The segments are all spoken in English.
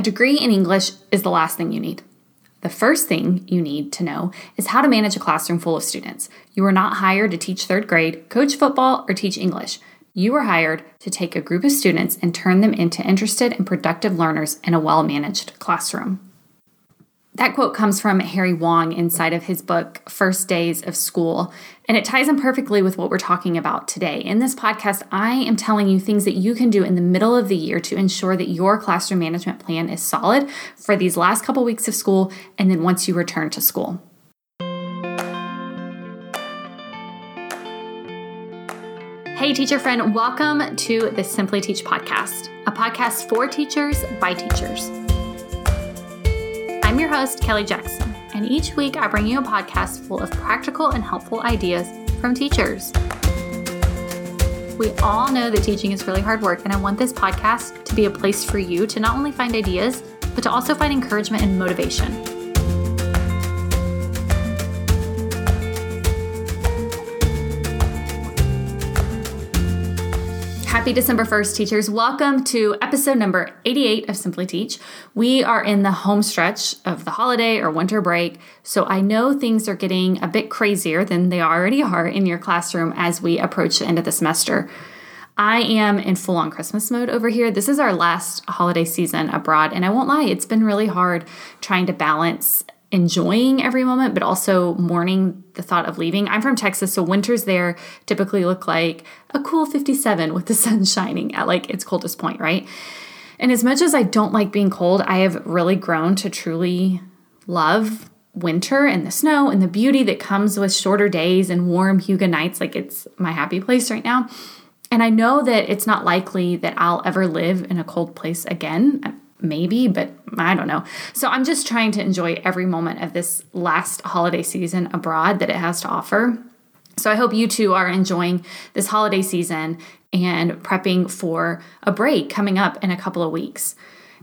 A degree in English is the last thing you need. The first thing you need to know is how to manage a classroom full of students. You are not hired to teach third grade, coach football, or teach English. You are hired to take a group of students and turn them into interested and productive learners in a well managed classroom. That quote comes from Harry Wong inside of his book, First Days of School, and it ties in perfectly with what we're talking about today. In this podcast, I am telling you things that you can do in the middle of the year to ensure that your classroom management plan is solid for these last couple weeks of school and then once you return to school. Hey, teacher friend, welcome to the Simply Teach podcast, a podcast for teachers by teachers. I'm your host, Kelly Jackson, and each week I bring you a podcast full of practical and helpful ideas from teachers. We all know that teaching is really hard work, and I want this podcast to be a place for you to not only find ideas, but to also find encouragement and motivation. Happy December 1st, teachers. Welcome to episode number 88 of Simply Teach. We are in the home stretch of the holiday or winter break, so I know things are getting a bit crazier than they already are in your classroom as we approach the end of the semester. I am in full on Christmas mode over here. This is our last holiday season abroad, and I won't lie, it's been really hard trying to balance enjoying every moment, but also mourning the thought of leaving. I'm from Texas, so winters there typically look like a cool 57 with the sun shining at like its coldest point, right? And as much as I don't like being cold, I have really grown to truly love winter and the snow and the beauty that comes with shorter days and warm hygge nights. Like it's my happy place right now. And I know that it's not likely that I'll ever live in a cold place again maybe, but I don't know. So I'm just trying to enjoy every moment of this last holiday season abroad that it has to offer. So I hope you too are enjoying this holiday season and prepping for a break coming up in a couple of weeks.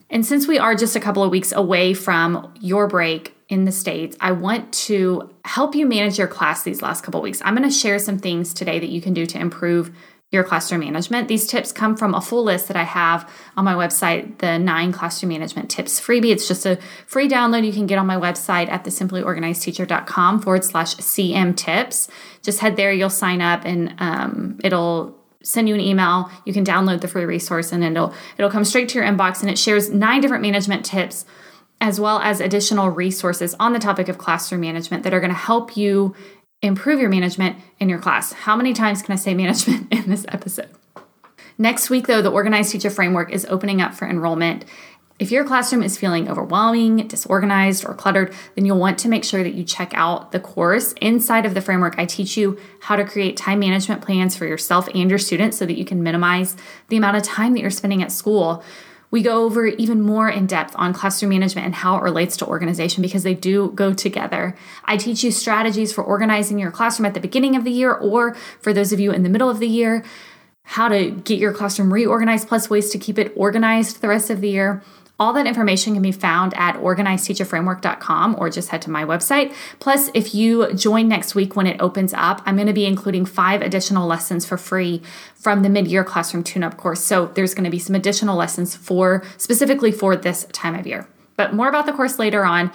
And since we are just a couple of weeks away from your break in the States, I want to help you manage your class these last couple of weeks. I'm going to share some things today that you can do to improve your classroom management. These tips come from a full list that I have on my website, the nine classroom management tips freebie. It's just a free download you can get on my website at the simplyorganizedteacher.com forward slash CM tips. Just head there, you'll sign up and um, it'll send you an email. You can download the free resource and it'll it'll come straight to your inbox and it shares nine different management tips as well as additional resources on the topic of classroom management that are going to help you improve your management in your class. How many times can I say management in this episode? Next week, though, the Organized Teacher Framework is opening up for enrollment. If your classroom is feeling overwhelming, disorganized, or cluttered, then you'll want to make sure that you check out the course. Inside of the framework, I teach you how to create time management plans for yourself and your students so that you can minimize the amount of time that you're spending at school. We go over even more in depth on classroom management and how it relates to organization because they do go together. I teach you strategies for organizing your classroom at the beginning of the year or for those of you in the middle of the year, how to get your classroom reorganized, plus ways to keep it organized the rest of the year. All that information can be found at organizedteacherframework.com or just head to my website. Plus, if you join next week when it opens up, I'm going to be including five additional lessons for free from the mid-year classroom tune-up course. So there's going to be some additional lessons for specifically for this time of year. But more about the course later on.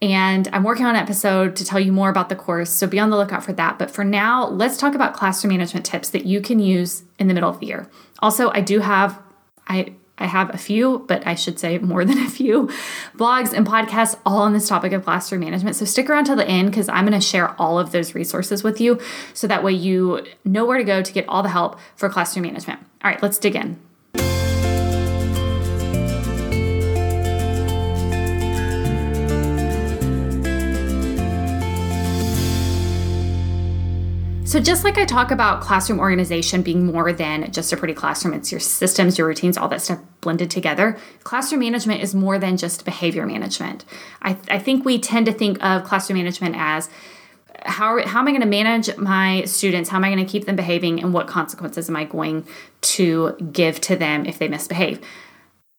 And I'm working on an episode to tell you more about the course, so be on the lookout for that. But for now, let's talk about classroom management tips that you can use in the middle of the year. Also, I do have I I have a few, but I should say more than a few blogs and podcasts all on this topic of classroom management. So stick around till the end because I'm going to share all of those resources with you so that way you know where to go to get all the help for classroom management. All right, let's dig in. So, just like I talk about classroom organization being more than just a pretty classroom, it's your systems, your routines, all that stuff blended together. Classroom management is more than just behavior management. I, I think we tend to think of classroom management as how, how am I going to manage my students? How am I going to keep them behaving? And what consequences am I going to give to them if they misbehave?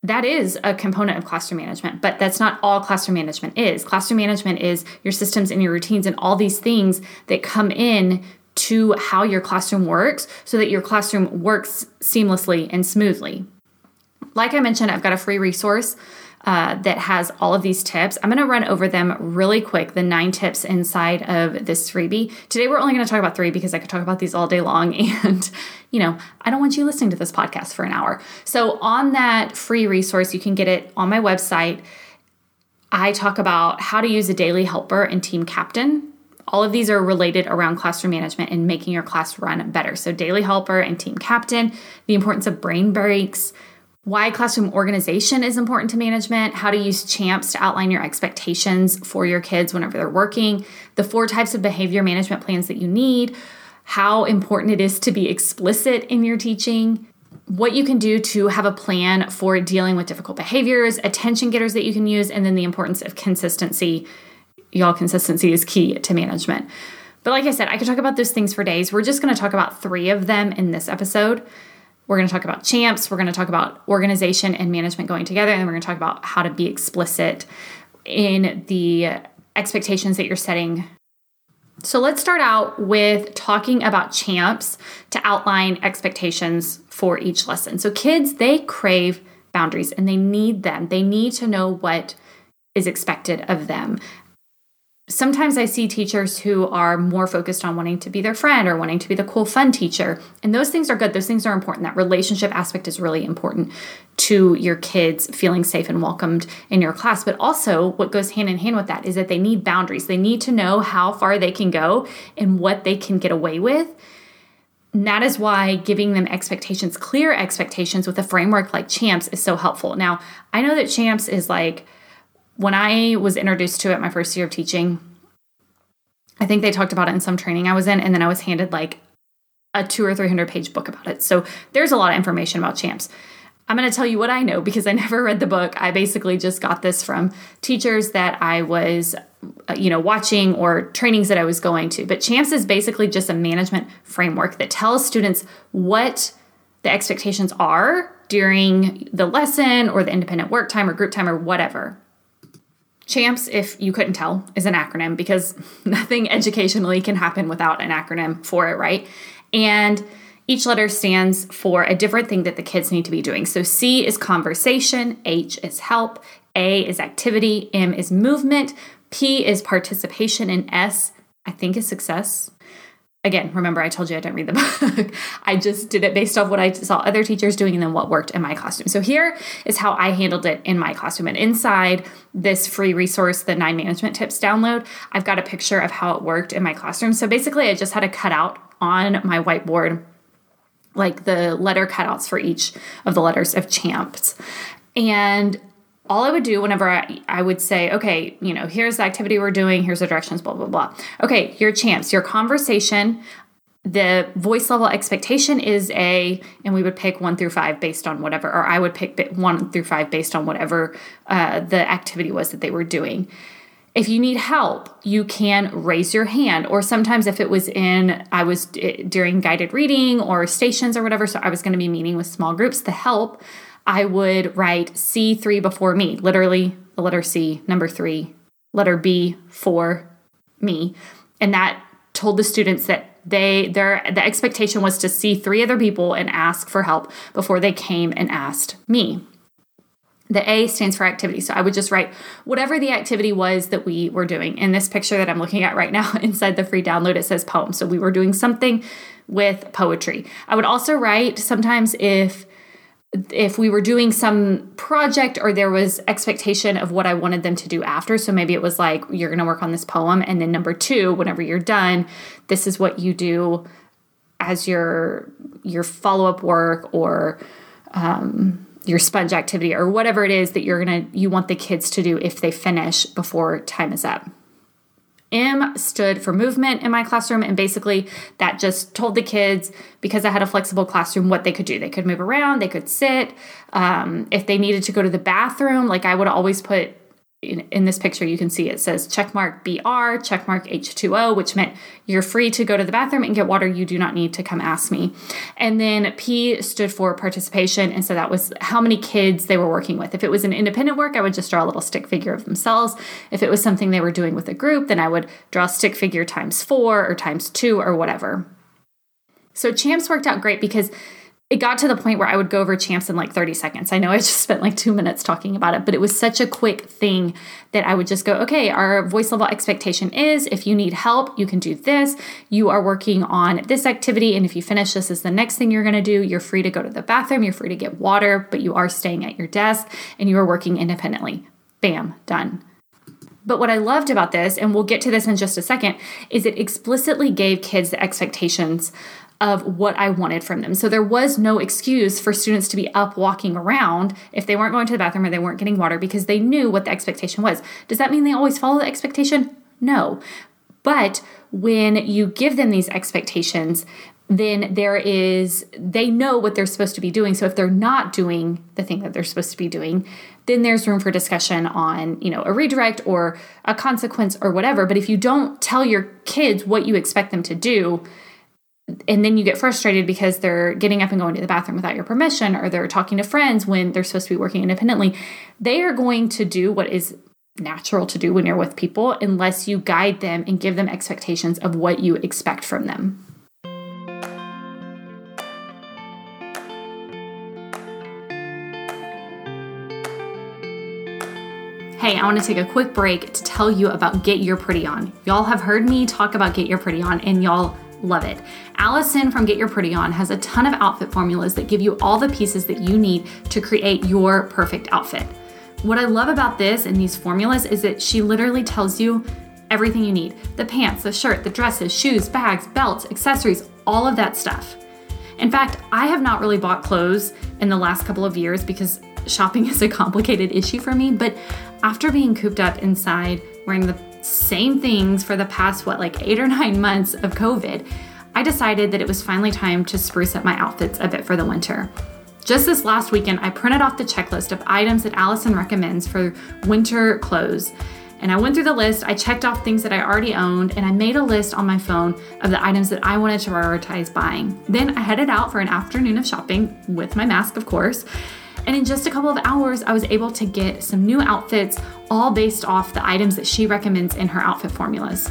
that is a component of classroom management, but that's not all classroom management is. Classroom management is your systems and your routines and all these things that come in to how your classroom works so that your classroom works seamlessly and smoothly. Like I mentioned, I've got a free resource uh, that has all of these tips. I'm going to run over them really quick, the nine tips inside of this freebie. Today, we're only going to talk about three because I could talk about these all day long. And, you know, I don't want you listening to this podcast for an hour. So, on that free resource, you can get it on my website. I talk about how to use a daily helper and team captain. All of these are related around classroom management and making your class run better. So, daily helper and team captain, the importance of brain breaks why classroom organization is important to management, how to use CHAMPS to outline your expectations for your kids whenever they're working, the four types of behavior management plans that you need, how important it is to be explicit in your teaching, what you can do to have a plan for dealing with difficult behaviors, attention getters that you can use, and then the importance of consistency. Y'all, consistency is key to management. But like I said, I could talk about those things for days. We're just going to talk about three of them in this episode. We're going to talk about champs. We're going to talk about organization and management going together. And we're going to talk about how to be explicit in the expectations that you're setting. So let's start out with talking about champs to outline expectations for each lesson. So kids, they crave boundaries and they need them. They need to know what is expected of them sometimes I see teachers who are more focused on wanting to be their friend or wanting to be the cool, fun teacher. And those things are good. Those things are important. That relationship aspect is really important to your kids feeling safe and welcomed in your class. But also, what goes hand in hand with that is that they need boundaries. They need to know how far they can go and what they can get away with. And that is why giving them expectations, clear expectations with a framework like CHAMPS is so helpful. Now, I know that CHAMPS is like, when I was introduced to it my first year of teaching, I think they talked about it in some training I was in, and then I was handed like a two or three hundred page book about it. So there's a lot of information about champs. I'm going to tell you what I know because I never read the book. I basically just got this from teachers that I was uh, you know watching or trainings that I was going to. But champs is basically just a management framework that tells students what the expectations are during the lesson or the independent work time or group time or whatever. CHAMPS, if you couldn't tell, is an acronym because nothing educationally can happen without an acronym for it, right? And each letter stands for a different thing that the kids need to be doing. So C is conversation, H is help, A is activity, M is movement, P is participation, and S, I think, is success again, remember I told you I didn't read the book. I just did it based off what I saw other teachers doing and then what worked in my classroom. So here is how I handled it in my classroom. And inside this free resource, the nine management tips download, I've got a picture of how it worked in my classroom. So basically, I just had a cutout on my whiteboard like the letter cutouts for each of the letters of champs. And all I would do whenever I, I would say, okay, you know, here's the activity we're doing, here's the directions, blah, blah, blah. Okay, your champs, your conversation, the voice level expectation is a, and we would pick one through five based on whatever, or I would pick one through five based on whatever uh, the activity was that they were doing. If you need help, you can raise your hand. Or sometimes, if it was in, I was eh, during guided reading or stations or whatever, so I was going to be meeting with small groups, the help I would write C3 before me, literally the letter C, number three, letter B for me. And that told the students that they their the expectation was to see three other people and ask for help before they came and asked me. The A stands for activity. So I would just write whatever the activity was that we were doing. In this picture that I'm looking at right now inside the free download, it says poem. So we were doing something with poetry. I would also write sometimes if if we were doing some project or there was expectation of what I wanted them to do after. So maybe it was like, you're going to work on this poem. And then number two, whenever you're done, this is what you do as your your follow-up work or um, your sponge activity or whatever it is that you're gonna you want the kids to do if they finish before time is up M stood for movement in my classroom, and basically that just told the kids because I had a flexible classroom what they could do. They could move around, they could sit. Um, if they needed to go to the bathroom, like I would always put in, in, this picture, you can see it says checkmark BR, checkmark H2O, which meant you're free to go to the bathroom and get water. You do not need to come ask me. And then P stood for participation. And so that was how many kids they were working with. If it was an independent work, I would just draw a little stick figure of themselves. If it was something they were doing with a group, then I would draw stick figure times four or times two or whatever. So CHAMPS worked out great because it got to the point where I would go over champs in like 30 seconds. I know I just spent like two minutes talking about it, but it was such a quick thing that I would just go, okay, our voice level expectation is if you need help, you can do this. You are working on this activity. And if you finish this is the next thing you're going to do, you're free to go to the bathroom, you're free to get water, but you are staying at your desk and you are working independently. Bam, done. But what I loved about this, and we'll get to this in just a second, is it explicitly gave kids the expectations of what I wanted from them. So there was no excuse for students to be up walking around if they weren't going to the bathroom or they weren't getting water because they knew what the expectation was. Does that mean they always follow the expectation? No. But when you give them these expectations, then there is, they know what they're supposed to be doing. So if they're not doing the thing that they're supposed to be doing, then there's room for discussion on, you know, a redirect or a consequence or whatever. But if you don't tell your kids what you expect them to do, and then you get frustrated because they're getting up and going to the bathroom without your permission or they're talking to friends when they're supposed to be working independently they are going to do what is natural to do when you're with people unless you guide them and give them expectations of what you expect from them Hey, I want to take a quick break to tell you about Get Your Pretty On. Y'all have heard me talk about Get Your Pretty On, and y'all Love it. Allison from Get Your Pretty On has a ton of outfit formulas that give you all the pieces that you need to create your perfect outfit. What I love about this and these formulas is that she literally tells you everything you need the pants, the shirt, the dresses, shoes, bags, belts, accessories, all of that stuff. In fact, I have not really bought clothes in the last couple of years because shopping is a complicated issue for me, but after being cooped up inside wearing the same things for the past, what, like eight or nine months of COVID, I decided that it was finally time to spruce up my outfits a bit for the winter. Just this last weekend, I printed off the checklist of items that Allison recommends for winter clothes. And I went through the list, I checked off things that I already owned, and I made a list on my phone of the items that I wanted to prioritize buying. Then I headed out for an afternoon of shopping with my mask, of course. And in just a couple of hours, I was able to get some new outfits, all based off the items that she recommends in her outfit formulas.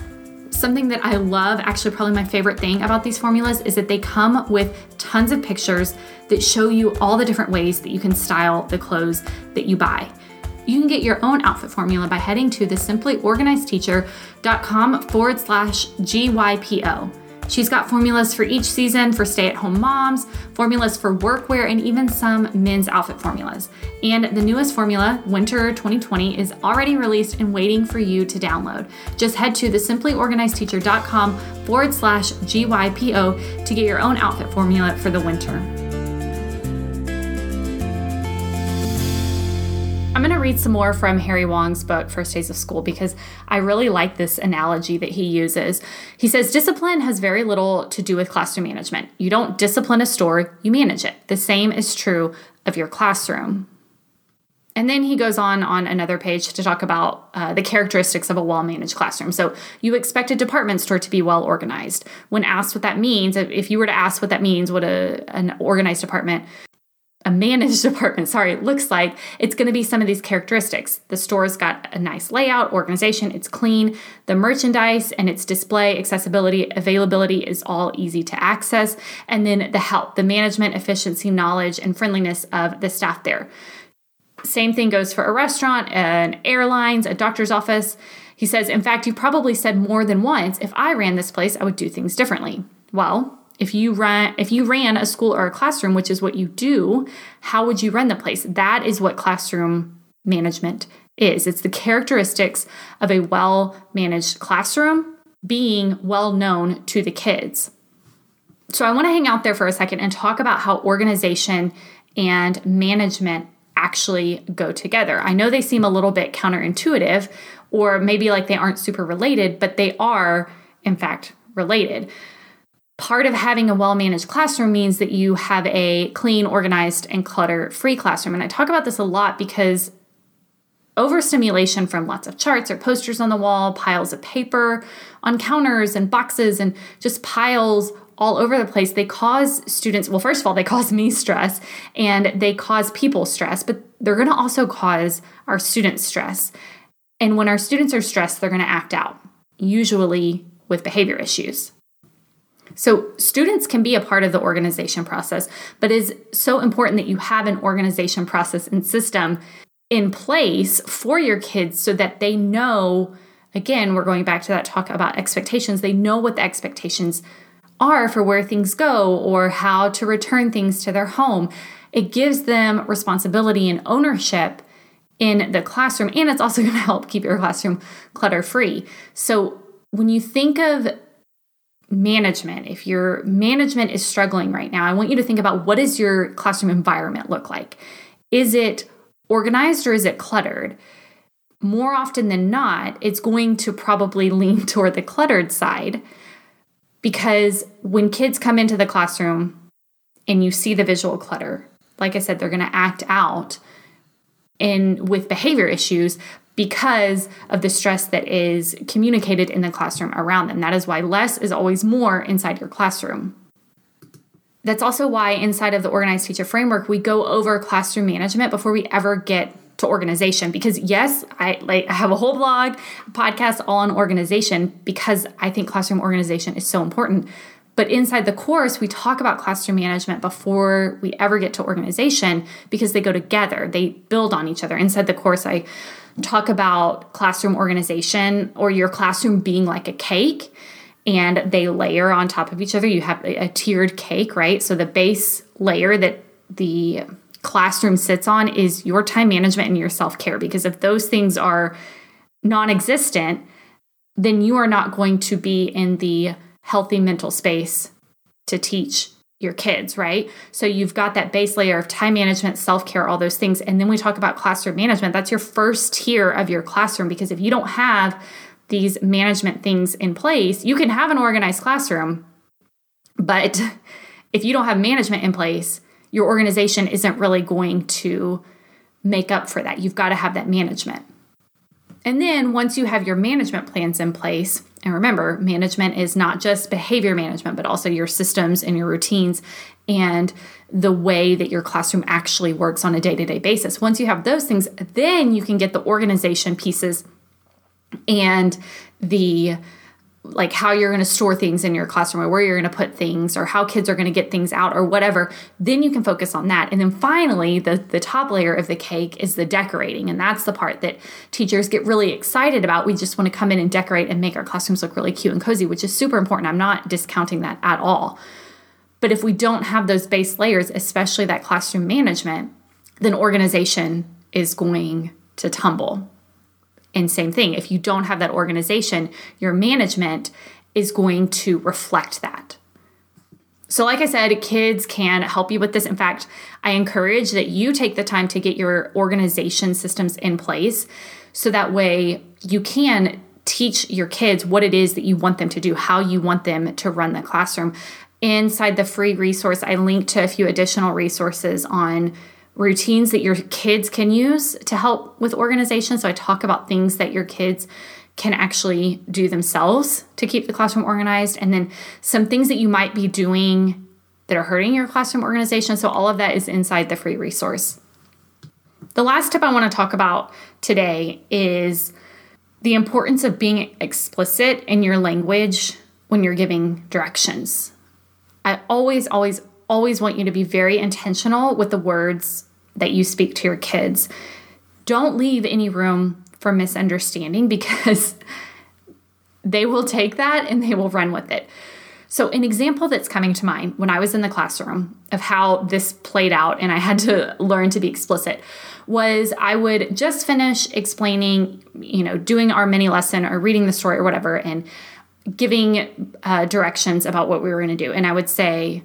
Something that I love, actually, probably my favorite thing about these formulas, is that they come with tons of pictures that show you all the different ways that you can style the clothes that you buy. You can get your own outfit formula by heading to the simplyorganizedteacher.com forward slash GYPO. She's got formulas for each season for stay at home moms, formulas for workwear, and even some men's outfit formulas. And the newest formula, Winter 2020, is already released and waiting for you to download. Just head to the simplyorganizedteacher.com forward slash GYPO to get your own outfit formula for the winter. I'm going to read some more from Harry Wong's book, First Days of School, because I really like this analogy that he uses. He says discipline has very little to do with classroom management. You don't discipline a store, you manage it. The same is true of your classroom. And then he goes on on another page to talk about uh, the characteristics of a well managed classroom. So, you expect a department store to be well organized. When asked what that means, if you were to ask what that means, what a, an organized department a managed department, sorry, it looks like, it's going to be some of these characteristics. The store's got a nice layout, organization, it's clean. The merchandise and its display, accessibility, availability is all easy to access. And then the help, the management, efficiency, knowledge, and friendliness of the staff there. Same thing goes for a restaurant, an airlines, a doctor's office. He says, in fact, you probably said more than once, if I ran this place, I would do things differently. Well, if you ran if you ran a school or a classroom, which is what you do, how would you run the place? That is what classroom management is. It's the characteristics of a well-managed classroom being well known to the kids. So I want to hang out there for a second and talk about how organization and management actually go together. I know they seem a little bit counterintuitive or maybe like they aren't super related, but they are in fact related part of having a well managed classroom means that you have a clean, organized, and clutter free classroom. And I talk about this a lot because overstimulation from lots of charts or posters on the wall, piles of paper on counters and boxes, and just piles all over the place, they cause students, well, first of all, they cause me stress and they cause people stress, but they're going to also cause our students stress. And when our students are stressed, they're going to act out, usually with behavior issues. So, students can be a part of the organization process, but it's so important that you have an organization process and system in place for your kids so that they know again, we're going back to that talk about expectations. They know what the expectations are for where things go or how to return things to their home. It gives them responsibility and ownership in the classroom, and it's also going to help keep your classroom clutter free. So, when you think of management, if your management is struggling right now, I want you to think about what does your classroom environment look like? Is it organized or is it cluttered? More often than not, it's going to probably lean toward the cluttered side because when kids come into the classroom and you see the visual clutter, like I said, they're going to act out in with behavior issues because of the stress that is communicated in the classroom around them. That is why less is always more inside your classroom. That's also why inside of the organized teacher framework we go over classroom management before we ever get to organization because yes, I like I have a whole blog, podcast all on organization because I think classroom organization is so important. But inside the course, we talk about classroom management before we ever get to organization because they go together. They build on each other. Inside the course, I talk about classroom organization or your classroom being like a cake and they layer on top of each other. You have a, tiered cake, right? So the base layer that the classroom sits on is your time management and your self care. Because if those things are non existent, then you are not going to be in the healthy mental space to teach your kids, right? So you've got that base layer of time management, self care, all those things. And then we talk about classroom management. That's your first tier of your classroom because if you don't have these management things in place, you can have an organized classroom, but if you don't have management in place, your organization isn't really going to make up for that. You've got to have that management. And then once you have your management plans in place, and remember, management is not just behavior management, but also your systems and your routines and the way that your classroom actually works on a day to day basis. Once you have those things, then you can get the organization pieces and the like how you're going to store things in your classroom or where you're going to put things or how kids are going to get things out or whatever then you can focus on that. And then finally the the top layer of the cake is the decorating. And that's the part that teachers get really excited about. We just want to come in and decorate and make our classrooms look really cute and cozy which is super important. I'm not discounting that at all. But if we don't have those base layers especially that classroom management then organization is going to tumble and same thing, if you don't have that organization, your management is going to reflect that. So, like I said, kids can help you with this. In fact, I encourage that you take the time to get your organization systems in place so that way you can teach your kids what it is that you want them to do, how you want them to run the classroom. Inside the free resource, I linked to a few additional resources on routines that your kids can use to help with organization. So I talk about things that your kids can actually do themselves to keep the classroom organized, and then some things that you might be doing that are hurting your classroom organization. So all of that is inside the free resource. The last tip I want to talk about today is the importance of being explicit in your language when you're giving directions. I always, always, always want you to be very intentional with the words that you speak to your kids. Don't leave any room for misunderstanding because they will take that and they will run with it. So, an example that's coming to mind when I was in the classroom of how this played out and I had to learn to be explicit was I would just finish explaining, you know, doing our mini lesson or reading the story or whatever and giving uh, directions about what we were going to do. And I would say,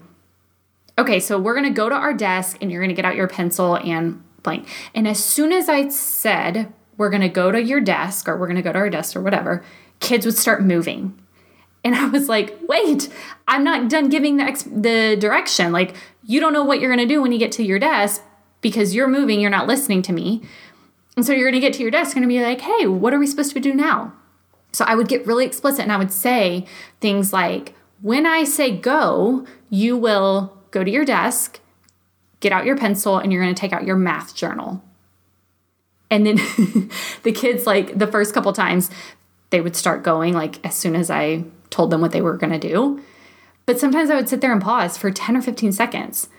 okay, so we're going to go to our desk and you're going to get out your pencil and blank. And as soon as I said, we're going to go to your desk or we're going to go to our desk or whatever, kids would start moving. And I was like, wait, I'm not done giving the, ex- the direction. Like, you don't know what you're going to do when you get to your desk because you're moving, you're not listening to me. And so you're going to get to your desk and be like, hey, what are we supposed to do now? So I would get really explicit and I would say things like, when I say go, you will go to your desk, get out your pencil, and you're going to take out your math journal. And then the kids, like the first couple times, they would start going, like as soon as I told them what they were going to do. But sometimes I would sit there and pause for 10 or 15 seconds.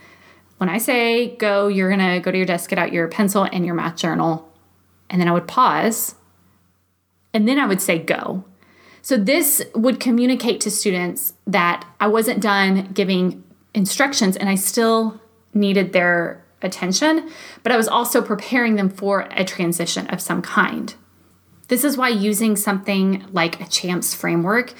When I say go, you're going to go to your desk, get out your pencil and your math journal. And then I would pause. And then I would say go. So this would communicate to students that I wasn't done giving instructions and I still needed their attention, but I was also preparing them for a transition of some kind. This is why using something like a CHAMPS framework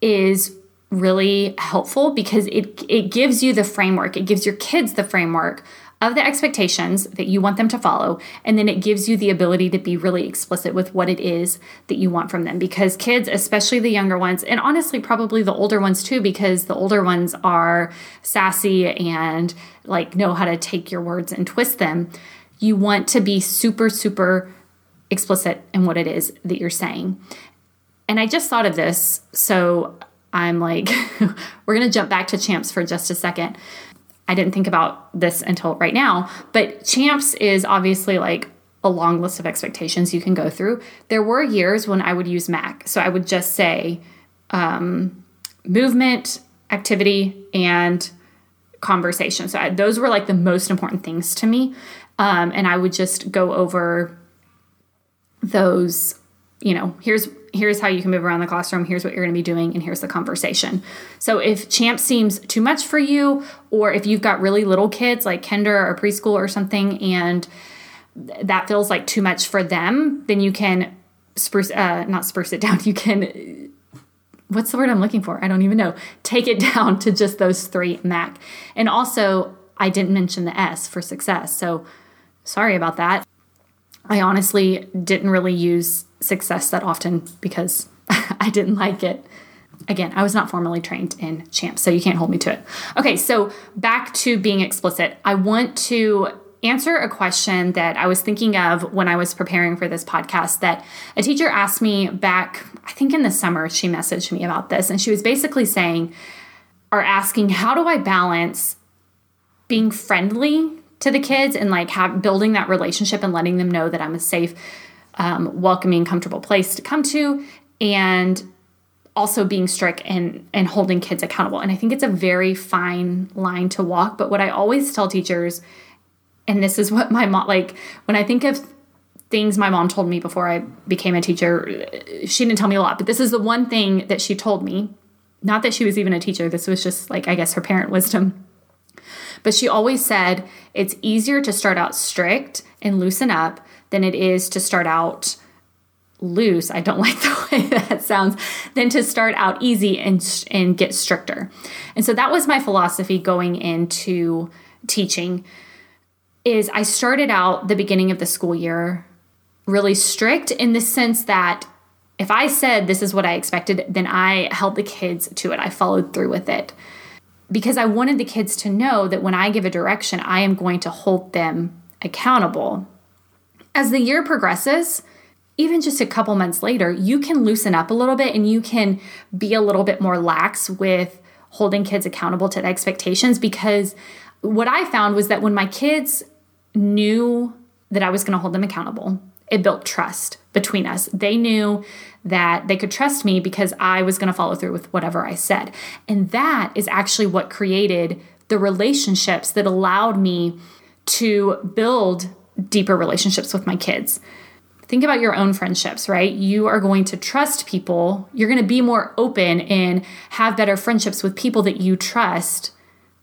is really helpful because it it gives you the framework. It gives your kids the framework of the expectations that you want them to follow and then it gives you the ability to be really explicit with what it is that you want from them because kids especially the younger ones and honestly probably the older ones too because the older ones are sassy and like know how to take your words and twist them you want to be super super explicit in what it is that you're saying and i just thought of this so I'm like, we're going to jump back to champs for just a second. I didn't think about this until right now, but champs is obviously like a long list of expectations you can go through. There were years when I would use MAC. So I would just say um, movement, activity, and conversation. So I, those were like the most important things to me. Um, and I would just go over those, you know, here's here's how you can move around the classroom, here's what you're going to be doing, and here's the conversation. So if champ seems too much for you, or if you've got really little kids like kinder or preschool or something, and that feels like too much for them, then you can spruce, uh, not spruce it down. You can, what's the word I'm looking for? I don't even know. Take it down to just those three MAC. And also, I didn't mention the S for success. So sorry about that. I honestly didn't really use success that often because I didn't like it. Again, I was not formally trained in champ, so you can't hold me to it. Okay, so back to being explicit. I want to answer a question that I was thinking of when I was preparing for this podcast that a teacher asked me back, I think in the summer, she messaged me about this, and she was basically saying, or asking, how do I balance being friendly to the kids and like have building that relationship and letting them know that I'm a safe um, welcoming, comfortable place to come to, and also being strict and and holding kids accountable. And I think it's a very fine line to walk. But what I always tell teachers, and this is what my mom like when I think of things my mom told me before I became a teacher, she didn't tell me a lot, but this is the one thing that she told me. Not that she was even a teacher, this was just like, I guess, her parent wisdom. But she always said it's easier to start out strict and loosen up than it is to start out loose. I don't like the way that sounds, than to start out easy and and get stricter. And so that was my philosophy going into teaching is I started out the beginning of the school year really strict in the sense that if I said this is what I expected, then I held the kids to it. I followed through with it. Because I wanted the kids to know that when I give a direction, I am going to hold them accountable as the year progresses, even just a couple months later, you can loosen up a little bit and you can be a little bit more lax with holding kids accountable to the expectations because what I found was that when my kids knew that I was going to hold them accountable, it built trust between us. They knew that they could trust me because I was going to follow through with whatever I said. And that is actually what created the relationships that allowed me to build deeper relationships with my kids. Think about your own friendships, right? You are going to trust people. You're going to be more open and have better friendships with people that you trust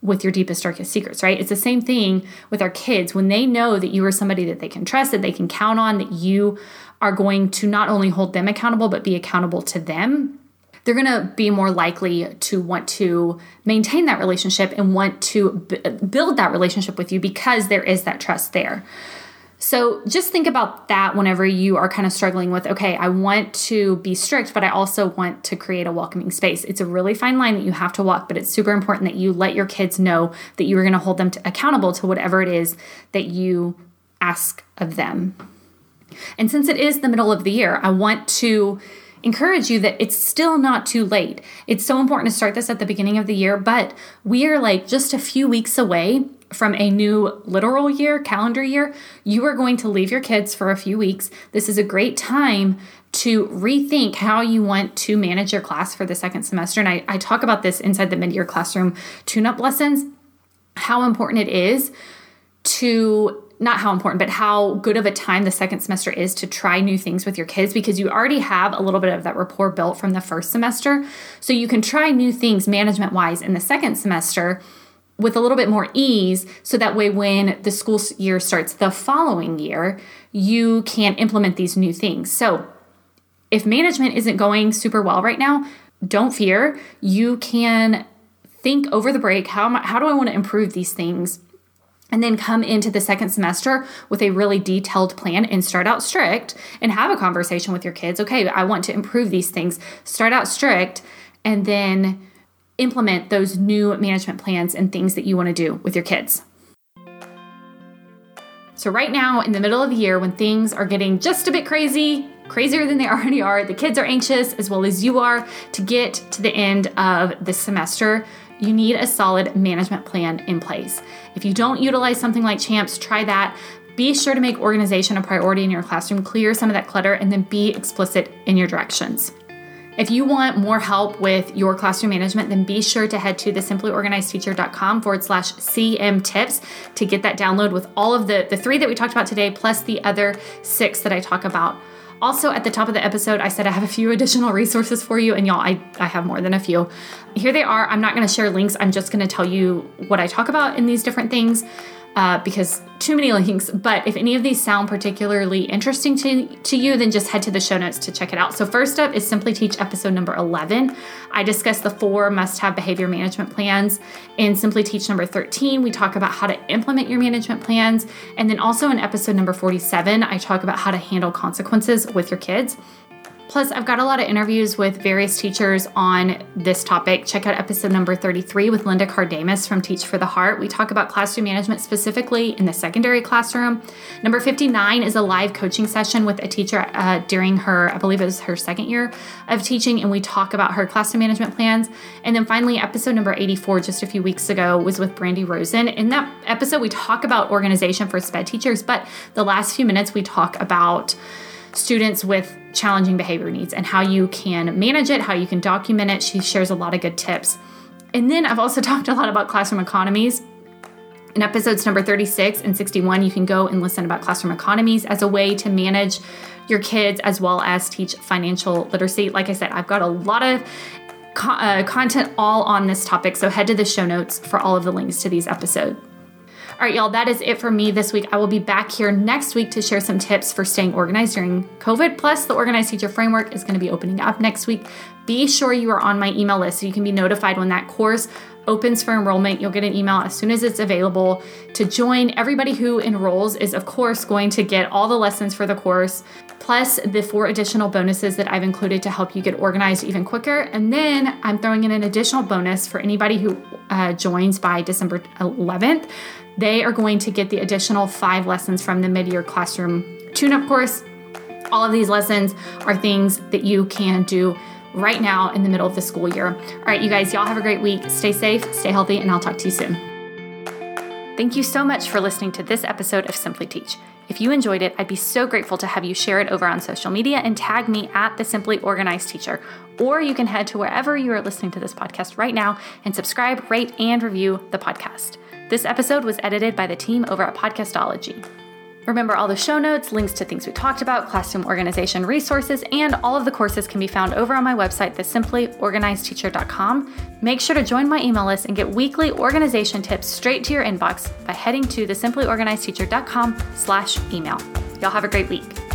with your deepest, darkest secrets, right? It's the same thing with our kids. When they know that you are somebody that they can trust, that they can count on, that you are going to not only hold them accountable, but be accountable to them, they're going to be more likely to want to maintain that relationship and want to b- build that relationship with you because there is that trust there. So just think about that whenever you are kind of struggling with, okay, I want to be strict, but I also want to create a welcoming space. It's a really fine line that you have to walk, but it's super important that you let your kids know that you are going to hold them to, accountable to whatever it is that you ask of them. And since it is the middle of the year, I want to encourage you that it's still not too late. It's so important to start this at the beginning of the year, but we are like just a few weeks away from a new literal year, calendar year, you are going to leave your kids for a few weeks. This is a great time to rethink how you want to manage your class for the second semester. And I, I talk about this inside the mid year classroom tune up lessons, how important it is to not how important, but how good of a time the second semester is to try new things with your kids because you already have a little bit of that rapport built from the first semester. So you can try new things management wise in the second semester with a little bit more ease so that way when the school year starts the following year, you can implement these new things. So if management isn't going super well right now, don't fear. You can think over the break how, how do I want to improve these things? and then come into the second semester with a really detailed plan and start out strict and have a conversation with your kids. Okay, I want to improve these things. Start out strict and then implement those new management plans and things that you want to do with your kids. So, right now, in the middle of the year, when things are getting just a bit crazy, crazier than they already are, the kids are anxious as well as you are to get to the end of the semester, you need a solid management plan in place. If you don't utilize something like CHAMPS, try that. Be sure to make organization a priority in your classroom, clear some of that clutter, and then be explicit in your directions. If you want more help with your classroom management, then be sure to head to the simplyorganizedteacher.com forward slash CM tips to get that download with all of the, the three that we talked about today, plus the other six that I talk about also, at the top of the episode, I said I have a few additional resources for you, and y'all, I, I have more than a few. Here they are. I'm not going to share links, I'm just going to tell you what I talk about in these different things uh, because too many links. But if any of these sound particularly interesting to, to you, then just head to the show notes to check it out. So, first up is Simply Teach episode number 11. I discuss the four must have behavior management plans. In Simply Teach number 13, we talk about how to implement your management plans. And then also in episode number 47, I talk about how to handle consequences with your kids. Plus, I've got a lot of interviews with various teachers on this topic. Check out episode number 33 with Linda Cardamus from Teach for the Heart. We talk about classroom management specifically in the secondary classroom. Number 59 is a live coaching session with a teacher uh, during her, I believe it was her second year of teaching, and we talk about her classroom management plans. And then finally, episode number 84, just a few weeks ago, was with Brandy Rosen. In that episode, we talk about organization for SPED teachers, but the last few minutes, we talk about students with challenging behavior needs and how you can manage it, how you can document it. She shares a lot of good tips. And then I've also talked a lot about classroom economies. In episodes number 36 and 61, you can go and listen about classroom economies as a way to manage your kids as well as teach financial literacy. Like I said, I've got a lot of co- uh, content all on this topic, so head to the show notes for all of the links to these episodes. All right, y'all, that is it for me this week. I will be back here next week to share some tips for staying organized during COVID. Plus, the Organized Teacher Framework is going to be opening up next week. Be sure you are on my email list so you can be notified when that course opens for enrollment. You'll get an email as soon as it's available to join. Everybody who enrolls is, of course, going to get all the lessons for the course, plus the four additional bonuses that I've included to help you get organized even quicker. And then I'm throwing in an additional bonus for anybody who uh, joins by December 11th they are going to get the additional five lessons from the mid year classroom tune up course. All of these lessons are things that you can do right now in the middle of the school year. All right, you guys, y'all have a great week. Stay safe, stay healthy, and I'll talk to you soon. Thank you so much for listening to this episode of Simply Teach. If you enjoyed it, I'd be so grateful to have you share it over on social media and tag me at the Simply Organized Teacher. Or you can head to wherever you are listening to this podcast right now and subscribe, rate, and review the podcast. This episode was edited by the team over at Podcastology. Remember, all the show notes, links to things we talked about, classroom organization resources, and all of the courses can be found over on my website, thesimplyorganizedteacher.com. Make sure to join my email list and get weekly organization tips straight to your inbox by heading to thesimplyorganizedteacher.com slash email. Y'all have a great week.